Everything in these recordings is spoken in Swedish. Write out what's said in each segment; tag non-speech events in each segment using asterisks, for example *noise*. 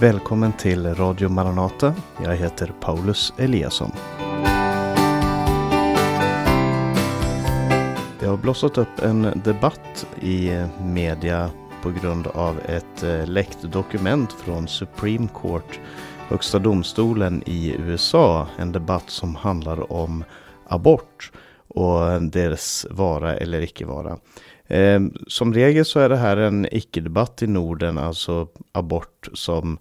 Välkommen till Radio Maranata. Jag heter Paulus Eliasson. Det har blossat upp en debatt i media på grund av ett eh, läckt dokument från Supreme Court, Högsta domstolen i USA. En debatt som handlar om abort och dess vara eller icke vara. Eh, som regel så är det här en icke-debatt i Norden, alltså abort som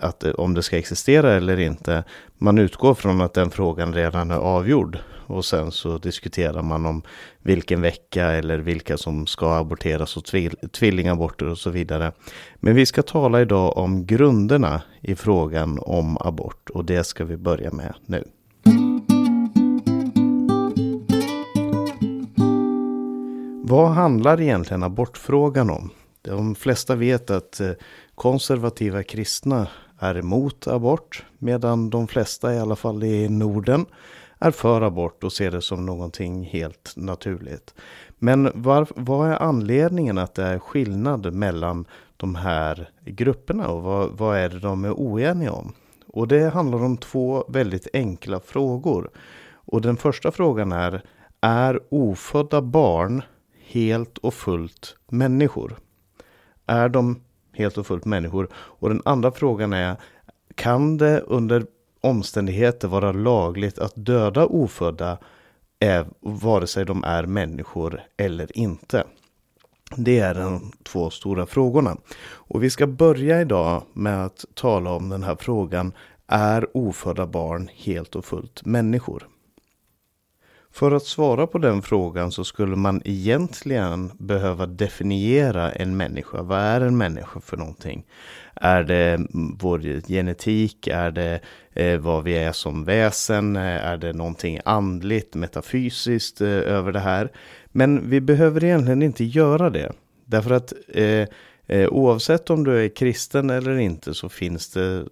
att eh, om det ska existera eller inte. Man utgår från att den frågan redan är avgjord och sen så diskuterar man om vilken vecka eller vilka som ska aborteras och tvillingaborter och så vidare. Men vi ska tala idag om grunderna i frågan om abort och det ska vi börja med nu. Vad handlar egentligen abortfrågan om? De flesta vet att eh, konservativa kristna är emot abort medan de flesta, i alla fall i Norden, är för abort och ser det som någonting helt naturligt. Men var, vad är anledningen att det är skillnad mellan de här grupperna och vad, vad är det de är oeniga om? Och det handlar om två väldigt enkla frågor. Och den första frågan är, är ofödda barn helt och fullt människor? Är de helt och fullt människor? Och den andra frågan är, kan det under omständigheter vara lagligt att döda ofödda är, vare sig de är människor eller inte? Det är de två stora frågorna. Och vi ska börja idag med att tala om den här frågan. Är ofödda barn helt och fullt människor? För att svara på den frågan så skulle man egentligen behöva definiera en människa. Vad är en människa för någonting? Är det vår genetik? Är det eh, vad vi är som väsen? Eh, är det någonting andligt, metafysiskt eh, över det här? Men vi behöver egentligen inte göra det. Därför att eh, eh oavsett om du är kristen eller inte så finns det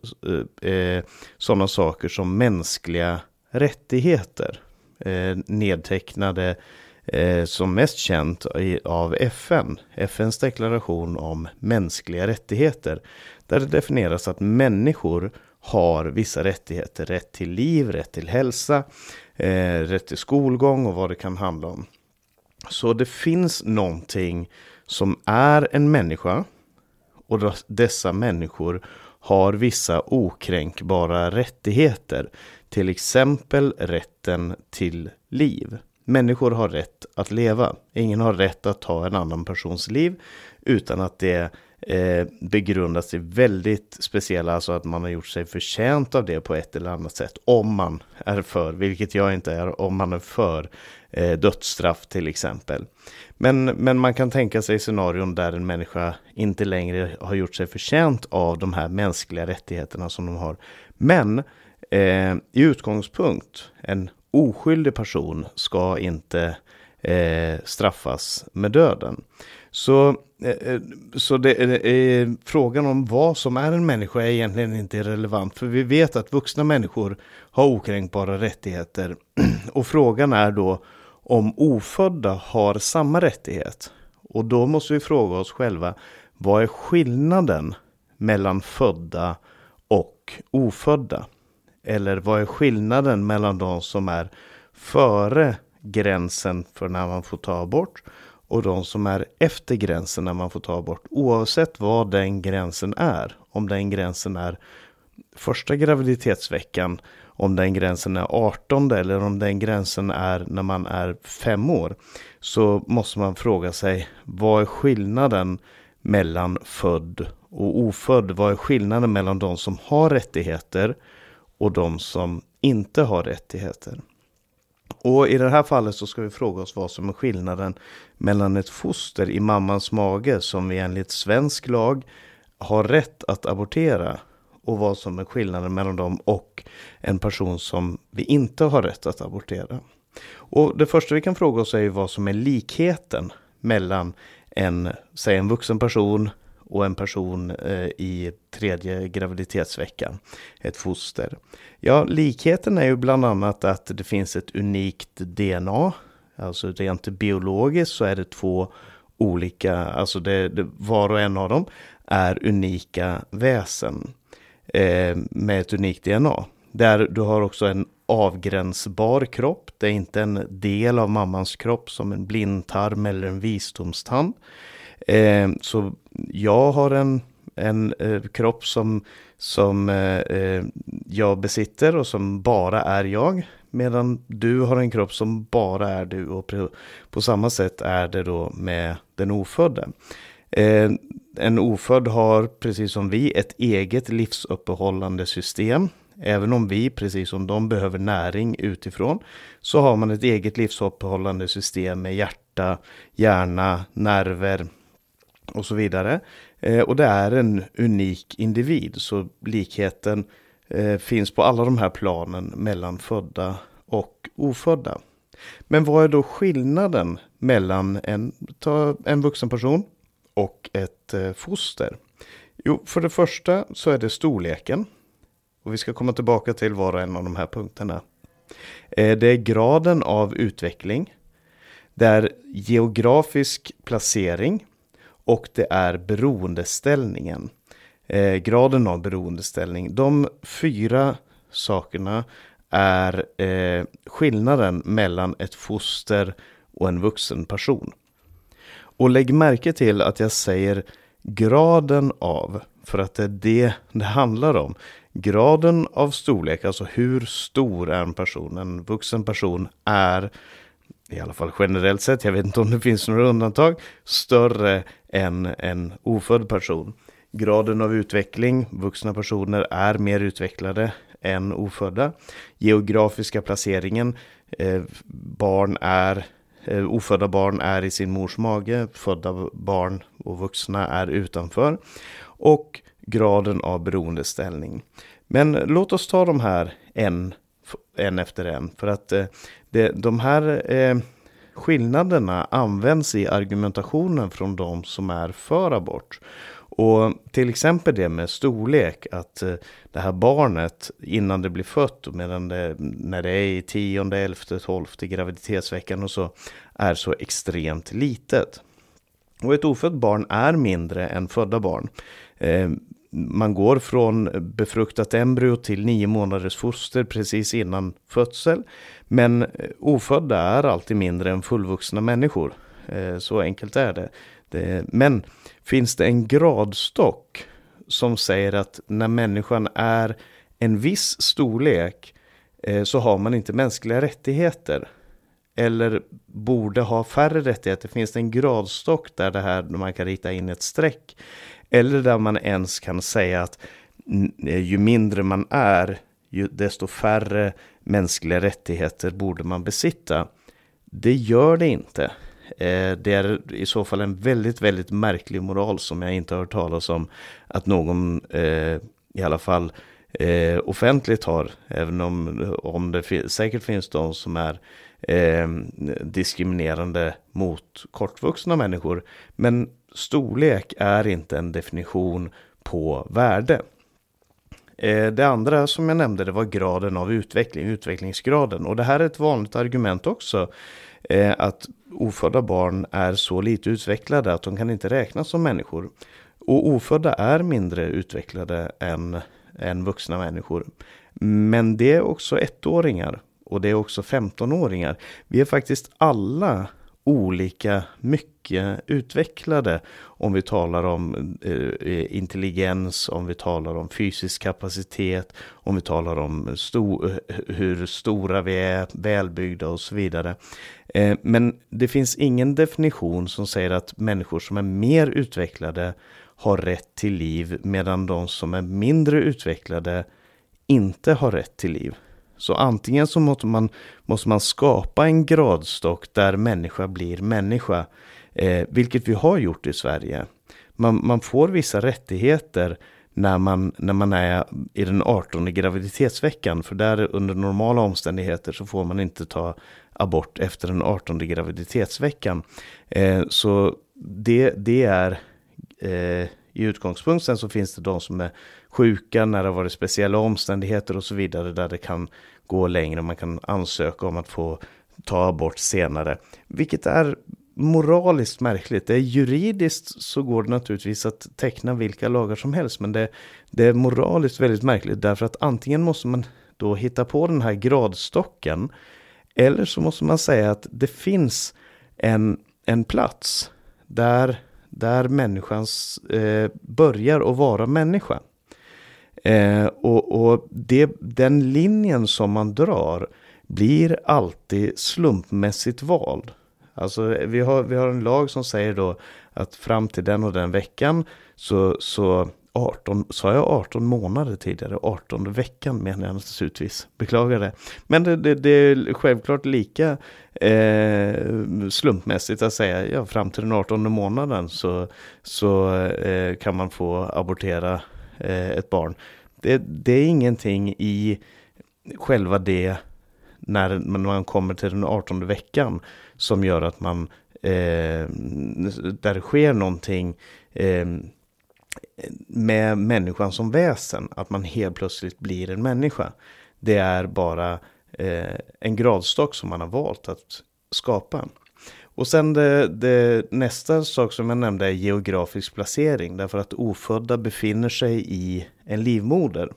eh, sådana saker som mänskliga rättigheter Eh, nedtecknade eh, som mest känt av FN, FNs deklaration om mänskliga rättigheter, där det definieras att människor har vissa rättigheter, rätt till liv, rätt till hälsa, eh, rätt till skolgång och vad det kan handla om. Så det finns någonting som är en människa och dessa människor har vissa okränkbara rättigheter. Till exempel rätten till liv. Människor har rätt att leva. Ingen har rätt att ta en annan persons liv utan att det eh, begrundas i väldigt speciella, alltså att man har gjort sig förtjänt av det på ett eller annat sätt. Om man är för, vilket jag inte är, om man är för eh, dödsstraff till exempel. Men, men man kan tänka sig scenarion där en människa inte längre har gjort sig förtjänt av de här mänskliga rättigheterna som de har. Men eh, i utgångspunkt, en oskyldig person ska inte eh, straffas med döden. Så, Eh, eh, så det, är, frågan om vad som är en människa är egentligen inte relevant. För vi vet att vuxna människor har okränkbara rättigheter. *clears throat* Och frågan är då om ofödda har samma rättighet. Och då måste vi fråga oss själva, vad är skillnaden mellan födda och ofödda? Eller vad är skillnaden mellan de som är före gränsen för när man får ta abort och de som är efter gränsen när man får ta abort. Oavsett vad den gränsen är. Om den gränsen är första graviditetsveckan, om den gränsen är 18 eller om den gränsen är när man är fem år. Så måste man fråga sig vad är skillnaden mellan född och ofödd? Vad är skillnaden mellan de som har rättigheter och de som inte har rättigheter. Och i det här fallet så ska vi fråga oss vad som är skillnaden mellan ett foster i mammans mage som vi enligt svensk lag har rätt att abortera och vad som är skillnaden mellan dem och en person som vi inte har rätt att abortera. Och det första vi kan fråga oss är vad som är likheten mellan en, säg en vuxen person och en person eh, i tredje graviditetsveckan, ett foster. Ja, likheten är ju bland annat att det finns ett unikt DNA, alltså rent biologiskt så är det två olika, alltså det, det, var och en av dem är unika väsen. eh, med ett unikt DNA. Där du har också en avgränsbar kropp. Det är inte en del av mammans kropp som en blindtarm eller en visdomstand. Eh, så jag har en, en eh, kropp som, som eh, eh, jag besitter och som bara är jag. Medan du har en kropp som bara är du och på, på samma sätt är det då med den ofödde. Eh, en ofödd har, precis som vi, ett eget livsuppehållande system. Även om vi, precis som de, behöver näring utifrån, så har man ett eget livsuppehållande system med hjärta, hjärna, nerver och så vidare. Eh, och det är en unik individ, så likheten eh, finns på alla de här planen mellan födda och ofödda. Men vad är då skillnaden mellan en, en vuxen person och ett eh, foster? Jo, för det första så är det storleken. Och vi ska komma tillbaka till var och en av de här punkterna. Det är graden av utveckling. Det är geografisk placering. Och det är beroendeställningen. Eh, graden av beroendeställning. De fyra sakerna är eh, skillnaden mellan ett foster och en vuxen person. Och lägg märke till att jag säger graden av, för att det är det det handlar om. Graden av storlek, alltså hur stor är en person? En vuxen person är, i alla fall generellt sett, jag vet inte om det finns några undantag, större än en ofödd person. Graden av utveckling, vuxna personer är mer utvecklade än ofödda. Geografiska placeringen, eh, barn är eh, Ofödda barn är i sin mors mage, födda barn och vuxna är utanför. Och graden av beroendeställning. Men låt oss ta de här en, en efter en. För att eh, det, de här eh, skillnaderna används i argumentationen från de som är för abort. Och till exempel det med storlek, att eh, det här barnet innan det blir fött, medan det, när det är i tionde, elfte, tolfte graviditetsveckan och så, är så extremt litet. Och ett ofött barn är mindre än födda barn. Eh, man går från befruktat embryo till nio månaders foster precis innan födsel. Men eh, ofödda är alltid mindre än fullvuxna människor. Eh, så enkelt är det. Men finns det en gradstock som säger att när människan är en viss storlek eh, så har man inte mänskliga rättigheter. Eller borde ha färre rättigheter. Finns det en gradstock där det här man kan rita in ett streck? Eller där man ens kan säga att eh, ju mindre man är, ju desto färre mänskliga rättigheter borde man besitta. Det gör det inte. Eh, det är i så fall en väldigt, väldigt märklig moral som jag inte har hört talas om att någon eh, i alla fall offentligt har. Även om, om det säkert finns de som är diskriminerande mot kortvuxna människor. Men storlek är inte en definition på värde. Eh, det andra som jag nämnde det var graden av utveckling, utvecklingsgraden. Och det här är ett vanligt argument också. Eh, att ofödda barn är så lite utvecklade att de kan inte räknas som människor. Och ofödda är mindre utvecklade än, än vuxna människor. Men det är också ettåringar och det är också 15-åringar. Vi är faktiskt alla olika mycket utvecklade. Om vi talar om eh, eh, intelligens, om vi talar om fysisk kapacitet, om vi talar om sto eh, hur stora vi är, välbyggda och så vidare. Eh, men det finns ingen definition som säger att människor som är mer utvecklade har rätt till liv medan de som är mindre utvecklade inte har rätt till liv. Så antingen så måste man, måste man skapa en gradstock där människa blir människa, eh, vilket vi har gjort i Sverige. Man, man, får vissa rättigheter när man, när man är i den 18 graviditetsveckan, för där under normala omständigheter så får man inte ta abort efter den 18 graviditetsveckan. Eh, så det, det är eh, i utgångspunkten så finns det de som är sjuka när det har varit speciella omständigheter och så vidare där det kan gå längre. och Man kan ansöka om att få ta abort senare, vilket är moraliskt märkligt. Det är juridiskt så går det naturligtvis att teckna vilka lagar som helst. Men det, det är moraliskt väldigt märkligt därför att antingen måste man då hitta på den här gradstocken. Eller så måste man säga att det finns en, en plats där, där människans eh, börjar att vara människa. Eh, och och det, den linjen som man drar blir alltid slumpmässigt vald. Alltså vi har, vi har en lag som säger då att fram till den och den veckan så, så 18, sa jag 18 månader tidigare? 18 veckan menar jag naturligtvis. Beklagar det. Men det, det, det är självklart lika eh, slumpmässigt att säga ja, fram till den 18 månaden så, så eh, kan man få abortera Eh, ett barn. Det, det är ingenting i själva det när man kommer till den 18 veckan som gör att man eh, där det sker någonting eh, med människan som väsen, att man helt plötsligt blir en människa. Det är bara eh, en gradstock som man har valt att skapa. Och sen det, det, nästa sak som jag nämnde är geografisk placering. Därför att ofödda befinner sig i en livmoder.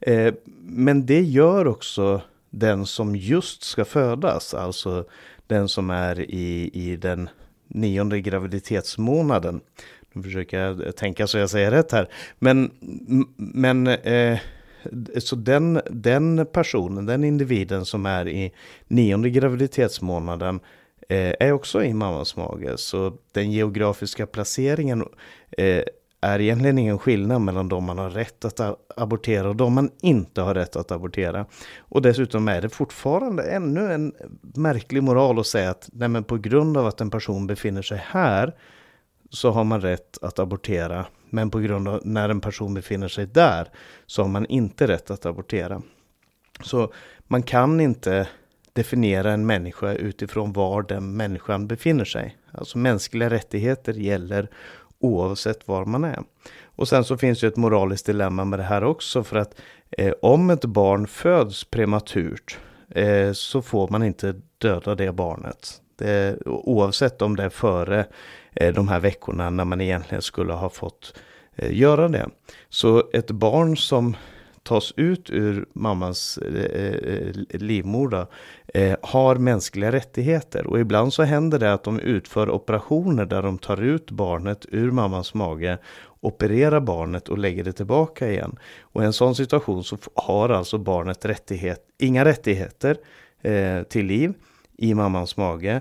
Eh, men det gör också den som just ska födas. Alltså den som är i, i den nionde graviditetsmånaden. Nu försöker jag tänka så jag säger rätt här. Men, men eh, så den, den personen, den individen som är i nionde graviditetsmånaden eh, Eh, är också i mammas mage. Så den geografiska placeringen eh, är egentligen ingen skillnad mellan de man har rätt att abortera och de man inte har rätt att abortera. Och dessutom är det fortfarande ännu en märklig moral att säga att nej men på grund av att en person befinner sig här så har man rätt att abortera. Men på grund av när en person befinner sig där så har man inte rätt att abortera. Så man kan inte definiera en människa utifrån var den människan befinner sig. Alltså mänskliga rättigheter gäller oavsett var man är. Och sen så finns det ett moraliskt dilemma med det här också för att eh, om ett barn föds prematurt eh, så får man inte döda det barnet. Det, oavsett om det är före eh, de här veckorna när man egentligen skulle ha fått eh, göra det. Så ett barn som tas ut ur mammans eh, eh, livmoder eh, har mänskliga rättigheter. Och ibland så händer det att de utför operationer där de tar ut barnet ur mammans mage, opererar barnet och lägger det tillbaka igen. Och i en sån situation så har alltså barnet rättighet, inga rättigheter eh, till liv i mammans mage.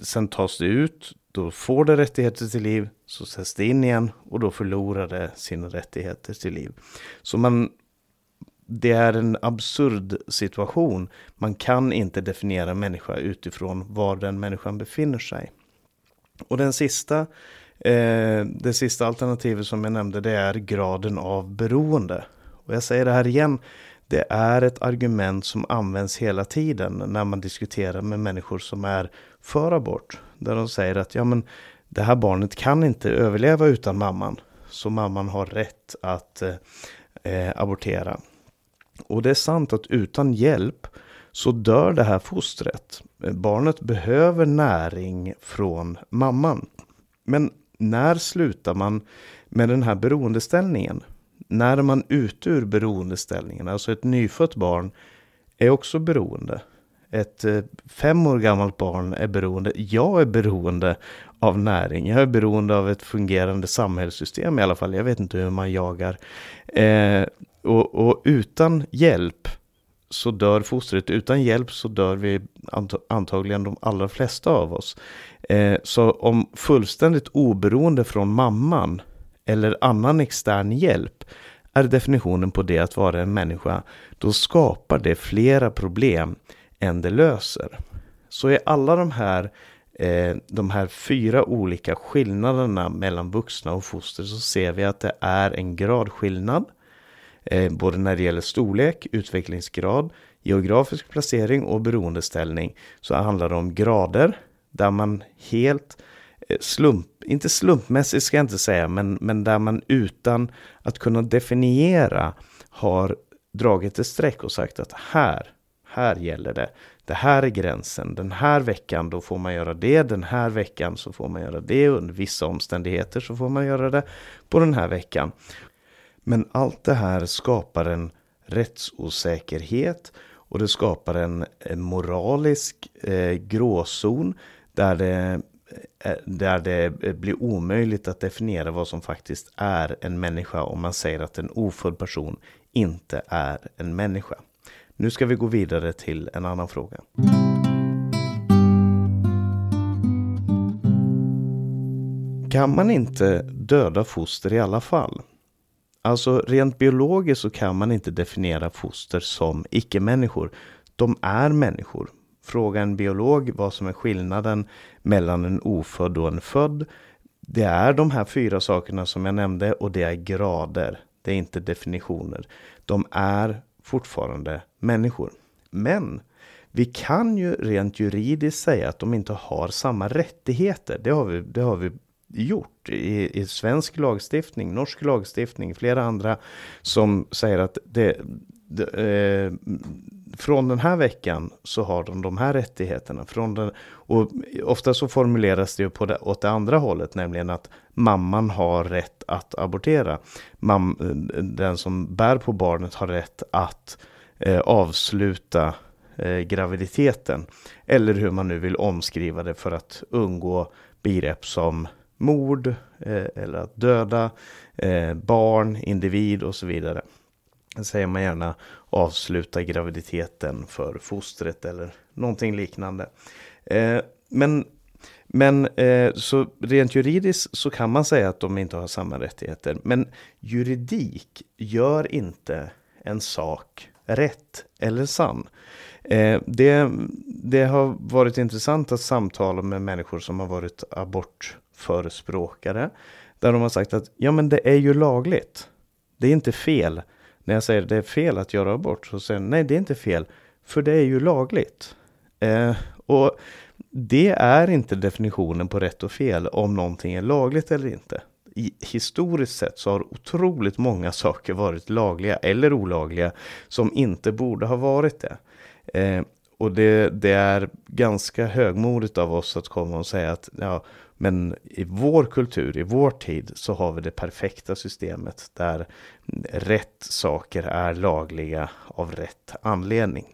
Sen tas det ut, då får det rättigheter till liv, så sätts det in igen och då förlorar det sina rättigheter till liv. Så man det är en absurd situation. Man kan inte definiera människa utifrån var den människan befinner sig. Och den sista, eh, det sista alternativet som jag nämnde det är graden av beroende. Och jag säger det här igen, det är ett argument som används hela tiden när man diskuterar med människor som är för abort. Där de säger att ja, men det här barnet kan inte överleva utan mamman. Så mamman har rätt att eh, eh abortera. Och det är sant att utan hjälp så dör det här fostret. Barnet behöver näring från mamman. Men när slutar man med den här beroendeställningen? När är man ute ur beroendeställningen? Alltså ett nyfött barn är också beroende. Ett eh, fem år gammalt barn är beroende. Jag är beroende av näring. Jag är beroende av ett fungerande samhällssystem i alla fall. Jag vet inte hur man jagar. Eh, och, och, utan hjälp så dör fostret. Utan hjälp så dör vi antagligen de allra flesta av oss. Eh, så om fullständigt oberoende från mamman eller annan extern hjälp är definitionen på det att vara en människa, då skapar det flera problem än det löser. Så i alla de här, eh, de här fyra olika skillnaderna mellan vuxna och foster så ser vi att det är en gradskillnad eh, både när det gäller storlek, utvecklingsgrad, geografisk placering och beroendeställning så handlar det om grader där man helt eh, slump, inte slumpmässigt ska jag inte säga, men, men där man utan att kunna definiera har dragit ett streck och sagt att här, här gäller det. det här är gränsen. Den här veckan då får man göra det. Den här veckan så får man göra det. Under vissa omständigheter så får man göra det på den här veckan. Men allt det här skapar en rättsosäkerhet och det skapar en, moralisk eh, gråzon där det, eh, där det blir omöjligt att definiera vad som faktiskt är en människa om man säger att en ofödd person inte är en människa. Nu ska vi gå vidare till en annan fråga. Kan man inte döda foster i alla fall? Alltså rent biologiskt så kan man inte definiera foster som icke-människor. De är människor. Fråga en biolog vad som är skillnaden mellan en ofödd och en född. Det är de här fyra sakerna som jag nämnde och det är grader. Det är inte definitioner. De är fortfarande människor. Men vi kan ju rent juridiskt säga att de inte har samma rättigheter. Det har vi, det har vi gjort i, i svensk lagstiftning, norsk lagstiftning, flera andra som säger att det, det eh, från den här veckan så har de de här rättigheterna. Från den, och ofta så formuleras det ju på det, åt det andra hållet, nämligen att mamman har rätt att abortera. Mam, den som bär på barnet har rätt att eh, avsluta eh, graviditeten. Eller hur man nu vill omskriva det för att undgå begrepp som mord eh, eller att döda eh, barn, individ och så vidare. Det säger man gärna avsluta graviditeten för fostret eller någonting liknande. Eh, men men eh, så rent juridiskt så kan man säga att de inte har samma rättigheter. Men juridik gör inte en sak rätt eller sann. Eh, det, det har varit intressant att samtala med människor som har varit abortförespråkare. Där de har sagt att ja men det är ju lagligt. Det är inte fel. När jag säger att det är fel att göra abort så säger de nej det är inte fel. För det är ju lagligt. Eh, och det är inte definitionen på rätt och fel om någonting är lagligt eller inte. I, historiskt sett så har otroligt många saker varit lagliga eller olagliga som inte borde ha varit det. Eh, och det, det, är ganska högmodigt av oss att komma och säga att ja, men i vår kultur, i vår tid, så har vi det perfekta systemet där rätt saker är lagliga av rätt anledning.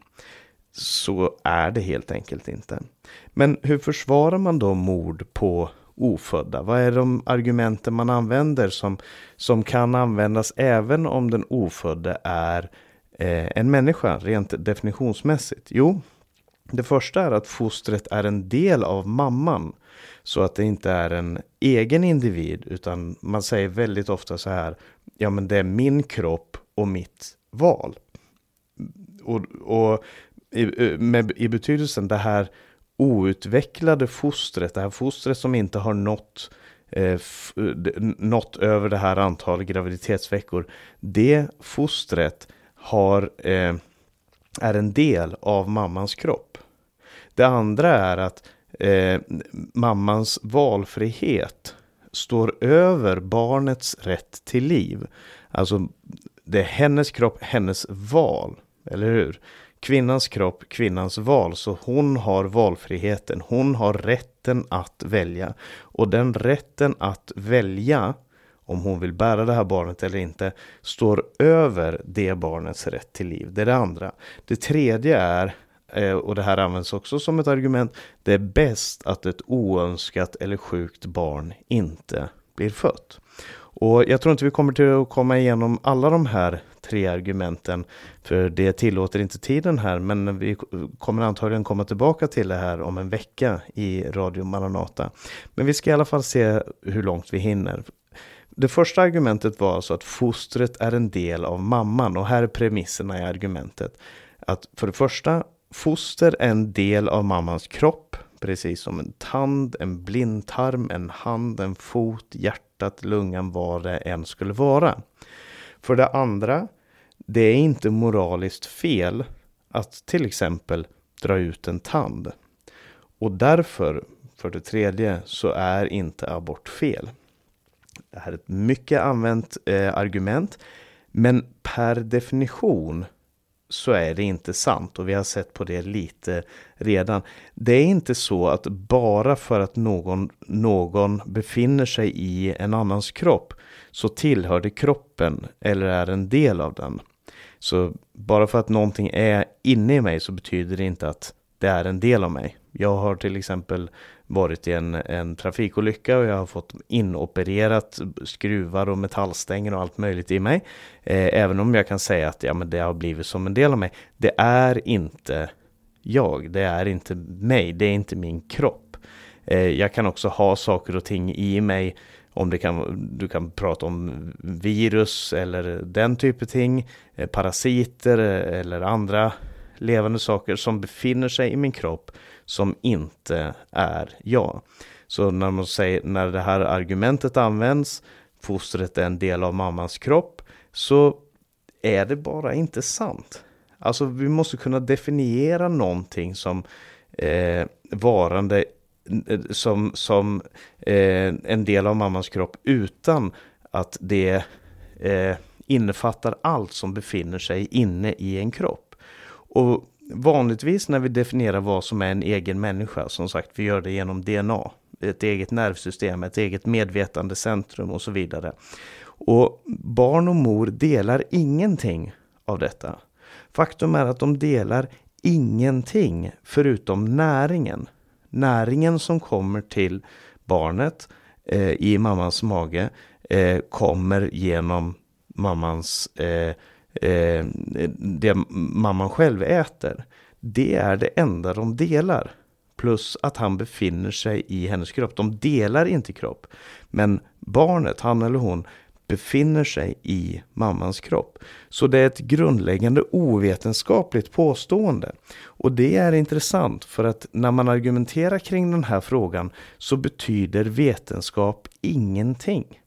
Så är det helt enkelt inte. Men hur försvarar man då mord på ofödda? Vad är de argumenten man använder som, som kan användas även om den ofödde är eh, en människa rent definitionsmässigt? Jo, det första är att fostret är en del av mamman. Så att det inte är en egen individ utan man säger väldigt ofta så här. Ja men det är min kropp och mitt val. Och, och i, med, i betydelsen det här outvecklade fostret, det här fostret som inte har nått, eh, nått över det här antalet graviditetsveckor. Det fostret har, eh, är en del av mammans kropp. Det andra är att eh, mammans valfrihet står över barnets rätt till liv. Alltså det är hennes kropp, hennes val, eller hur? kvinnans kropp, kvinnans val. Så hon har valfriheten. Hon har rätten att välja. Och den rätten att välja om hon vill bära det här barnet eller inte står över det barnets rätt till liv. Det är det andra. Det tredje är, eh, och det här används också som ett argument, det är bäst att ett oönskat eller sjukt barn inte blir fött. Och jag tror inte vi kommer till att komma igenom alla de här tre argumenten. För det tillåter inte tiden här men vi kommer antagligen komma tillbaka till det här om en vecka i Radio Maranata. Men vi ska i alla fall se hur långt vi hinner. Det första argumentet var alltså att fostret är en del av mamman och här är premisserna i argumentet. Att för det första, foster är en del av mammans kropp precis som en tand, en blindtarm, en hand, en fot, hjärtat, lungan, vad det än skulle vara. För det andra, det är inte moraliskt fel att till exempel dra ut en tand. Och därför, för det tredje, så är inte abort fel. Det här är ett mycket använt eh, argument. Men per definition så är det inte sant och vi har sett på det lite redan. Det är inte så att bara för att någon, någon befinner sig i en annans kropp så tillhör det kroppen eller är en del av den. Så bara för att någonting är inne i mig så betyder det inte att det är en del av mig. Jag har till exempel varit i en, en trafikolycka och jag har fått inopererat skruvar och metallstänger och allt möjligt i mig. Eh, även om jag kan säga att ja, men det har blivit som en del av mig. Det är inte jag, det är inte mig, det är inte min kropp. Eh, jag kan också ha saker och ting i mig om det kan, du kan prata om virus eller den typen av ting, eh, parasiter eh, eller andra levande saker som befinner sig i min kropp som inte är jag. Så när man säger, när det här argumentet används, fostret är en del av mammans kropp, så är det bara inte sant. Alltså vi måste kunna definiera någonting som eh, varande eh, som, som eh, en del av mammans kropp utan att det eh, innefattar allt som befinner sig inne i en kropp. Och vanligtvis när vi definierar vad som är en egen människa, som sagt, vi gör det genom DNA, ett eget nervsystem, ett eget medvetandecentrum och så vidare. Och barn och mor delar ingenting av detta. Faktum är att de delar ingenting förutom näringen. Näringen som kommer till barnet eh, i mammans mage eh, kommer genom mammans eh, eh, det mamman själv äter. Det är det enda de delar. Plus att han befinner sig i hennes kropp. De delar inte kropp. Men barnet, han eller hon, befinner sig i mammans kropp. Så det är ett grundläggande ovetenskapligt påstående. Och det är intressant för att när man argumenterar kring den här frågan så betyder vetenskap ingenting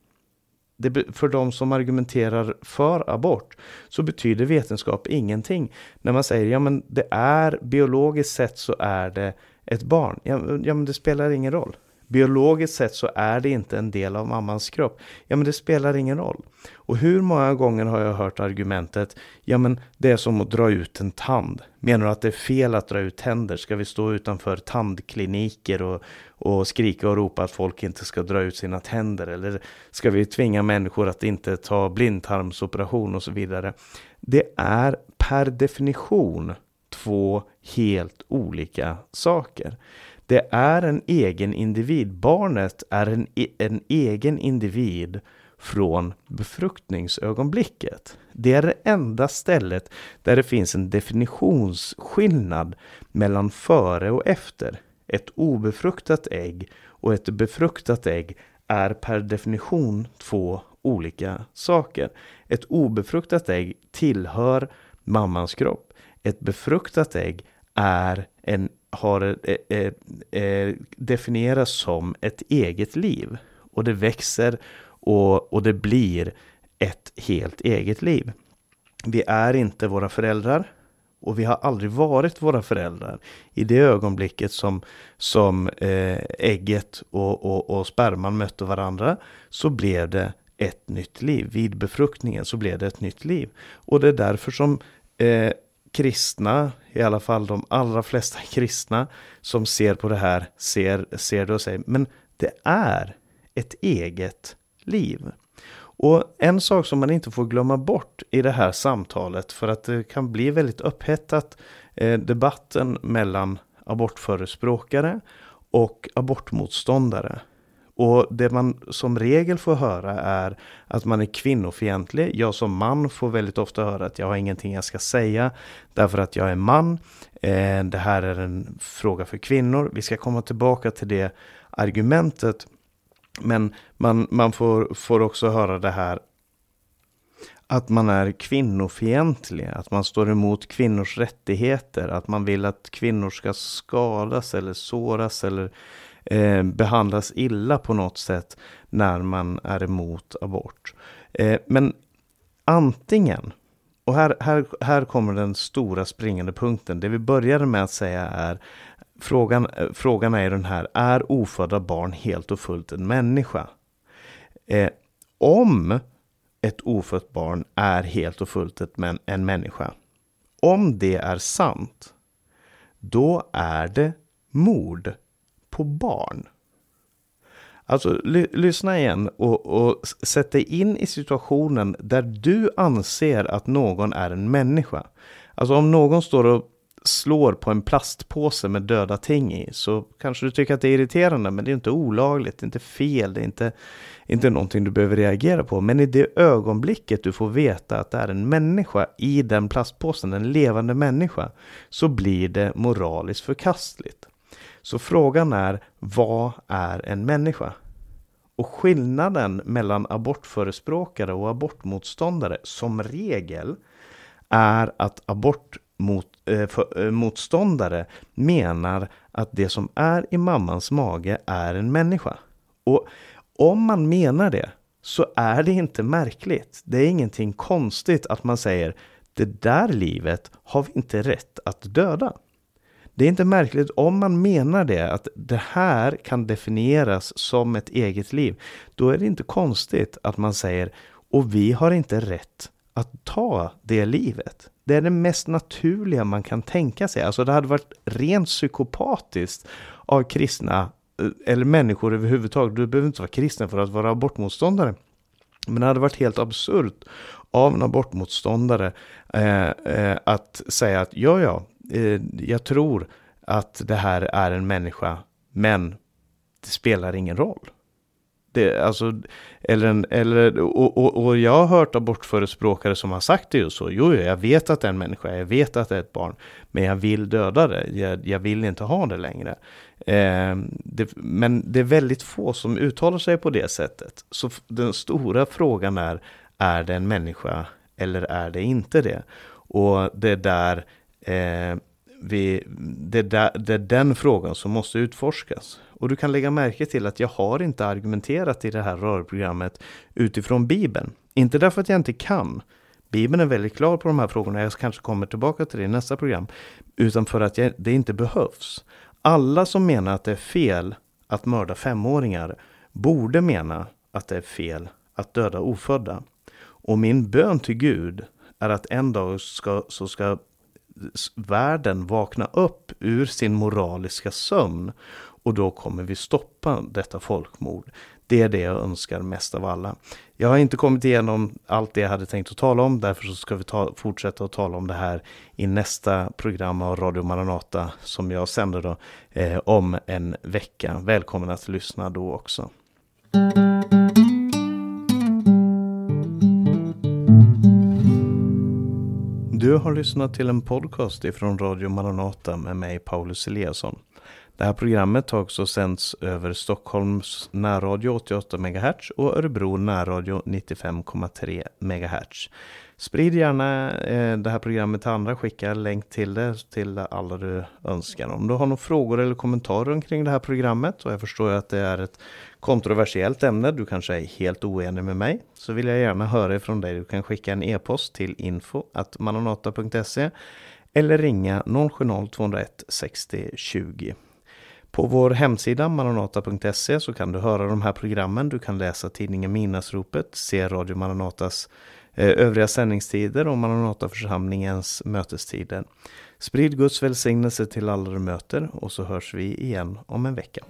det, för de som argumenterar för abort så betyder vetenskap ingenting. När man säger ja men det är biologiskt sett så är det ett barn. Ja, ja men det spelar ingen roll. Biologiskt sett så är det inte en del av mammans kropp. Ja men det spelar ingen roll. Och hur många gånger har jag hört argumentet, ja men det är som att dra ut en tand. Menar du att det är fel att dra ut tänder? Ska vi stå utanför tandkliniker och, och skrika och ropa att folk inte ska dra ut sina tänder? Eller ska vi tvinga människor att inte ta blindtarmsoperation och så vidare? Det är per definition två helt olika saker. Det är en egen individ. Barnet är en, e-, en egen individ från befruktningsögonblicket. Det är det enda stället där det finns en definitionsskillnad mellan före och efter. Ett obefruktat ägg och ett befruktat ägg är per definition två olika saker. Ett obefruktat ägg tillhör mammans kropp. Ett befruktat ägg är en, har, eh eh, eh, eh, definieras som ett eget liv. Och det växer och, och det blir ett helt eget liv. Vi är inte våra föräldrar och vi har aldrig varit våra föräldrar. I det ögonblicket som, som eh, ägget och, och, och sperman mötte varandra så blev det ett nytt liv. Vid befruktningen så blev det ett nytt liv. Och det är därför som eh, kristna, i alla fall de allra flesta *laughs* kristna som ser på det här, ser, ser det och säger men det är ett eget liv. Och en sak som man inte får glömma bort i det här samtalet för att det kan bli väldigt upphettat eh, debatten mellan abortförespråkare och abortmotståndare. Och det man som regel får höra är att man är kvinnofientlig. Jag som man får väldigt ofta höra att jag har ingenting jag ska säga därför att jag är man. Eh, det här är en fråga för kvinnor. Vi ska komma tillbaka till det argumentet. Men man, man får, får också höra det här att man är kvinnofientlig, att man står emot kvinnors rättigheter, att man vill att kvinnor ska skadas eller såras eller eh, behandlas illa på något sätt när man är emot abort. Eh, men antingen, och här, här, här kommer den stora springande punkten, det vi började med att säga är Frågan, eh, frågan är den här, är ofödda barn helt och fullt en människa? Eh, om ett ofött barn är helt och fullt ett, en människa, om det är sant, då är det mord på barn. Alltså, ly lyssna igen och, och sätt dig in i situationen där du anser att någon är en människa. Alltså om någon står och slår på en plastpåse med döda ting i så kanske du tycker att det är irriterande men det är inte olagligt, det är inte fel, det är inte, inte någonting du behöver reagera på. Men i det ögonblicket du får veta att det är en människa i den plastpåsen, en levande människa, så blir det moraliskt förkastligt. Så frågan är, vad är en människa? Och skillnaden mellan abortförespråkare och abortmotståndare som regel är att abortmotståndare eh, eh, äh, menar att det som är i mammans mage är en människa. Och om man menar det så är det inte märkligt. Det är ingenting konstigt att man säger det där livet har vi inte rätt att döda. Det är inte märkligt om man menar det, att det här kan definieras som ett eget liv. Då är det inte konstigt att man säger och vi har inte rätt att ta det livet. Det är det mest naturliga man kan tänka sig. Alltså det hade varit rent psykopatiskt av kristna eh, eller människor överhuvudtaget. Du behöver inte vara kristen för att vara abortmotståndare. Men det hade varit helt absurt av en abortmotståndare eh, eh, att säga att ja, ja, eh, jag tror att det här är en människa, men det spelar ingen roll. Det, alltså, eller en, eller, och, och, och, jag har hört abortförespråkare som har sagt det ju så. Jo, jag vet att det är en människa, jag vet att det är ett barn. Men jag vill döda det, jag, jag vill inte ha det längre. Eh, det, men det är väldigt få som uttalar sig på det sättet. Så den stora frågan är, är det en människa eller är det inte det? Och det är där eh, vi, det, där, det är den frågan som måste utforskas. Och du kan lägga märke till att jag har inte argumenterat i det här rörprogrammet utifrån Bibeln. Inte därför att jag inte kan. Bibeln är väldigt klar på de här frågorna, jag kanske kommer tillbaka till det i nästa program. Utan för att jag, det inte behövs. Alla som menar att det är fel att mörda femåringar borde mena att det är fel att döda ofödda. Och min bön till Gud är att en dag ska, så ska världen vakna upp ur sin moraliska sömn och då kommer vi stoppa detta folkmord. Det är det jag önskar mest av alla. Jag har inte kommit igenom allt det jag hade tänkt att tala om, därför så ska vi ta, fortsätta att tala om det här i nästa program av Radio Maranata som jag sänder då, eh, om en vecka. Välkommen att lyssna då också. Du har lyssnat till en podcast ifrån Radio Maranata med mig Paulus Eliasson. Det här programmet har också sänds över Stockholms närradio 88 MHz och Örebro närradio 95,3 MHz. Sprid gärna eh, det här programmet till andra, skicka länk till det till alla du önskar. Om du har några frågor eller kommentarer kring det här programmet och jag förstår att det är ett kontroversiellt ämne, du kanske är helt oenig med mig, så vill jag gärna höra ifrån dig. Du kan skicka en e-post till info eller ringa 070-201 60 20. På vår hemsida maranata.se så kan du höra de här programmen. Du kan läsa tidningen Minasropet, se Radio Maranatas eh, övriga sändningstider och Maranataförsamlingens mötestider. Sprid Guds välsignelse till alla du möter och så hörs vi igen om en vecka.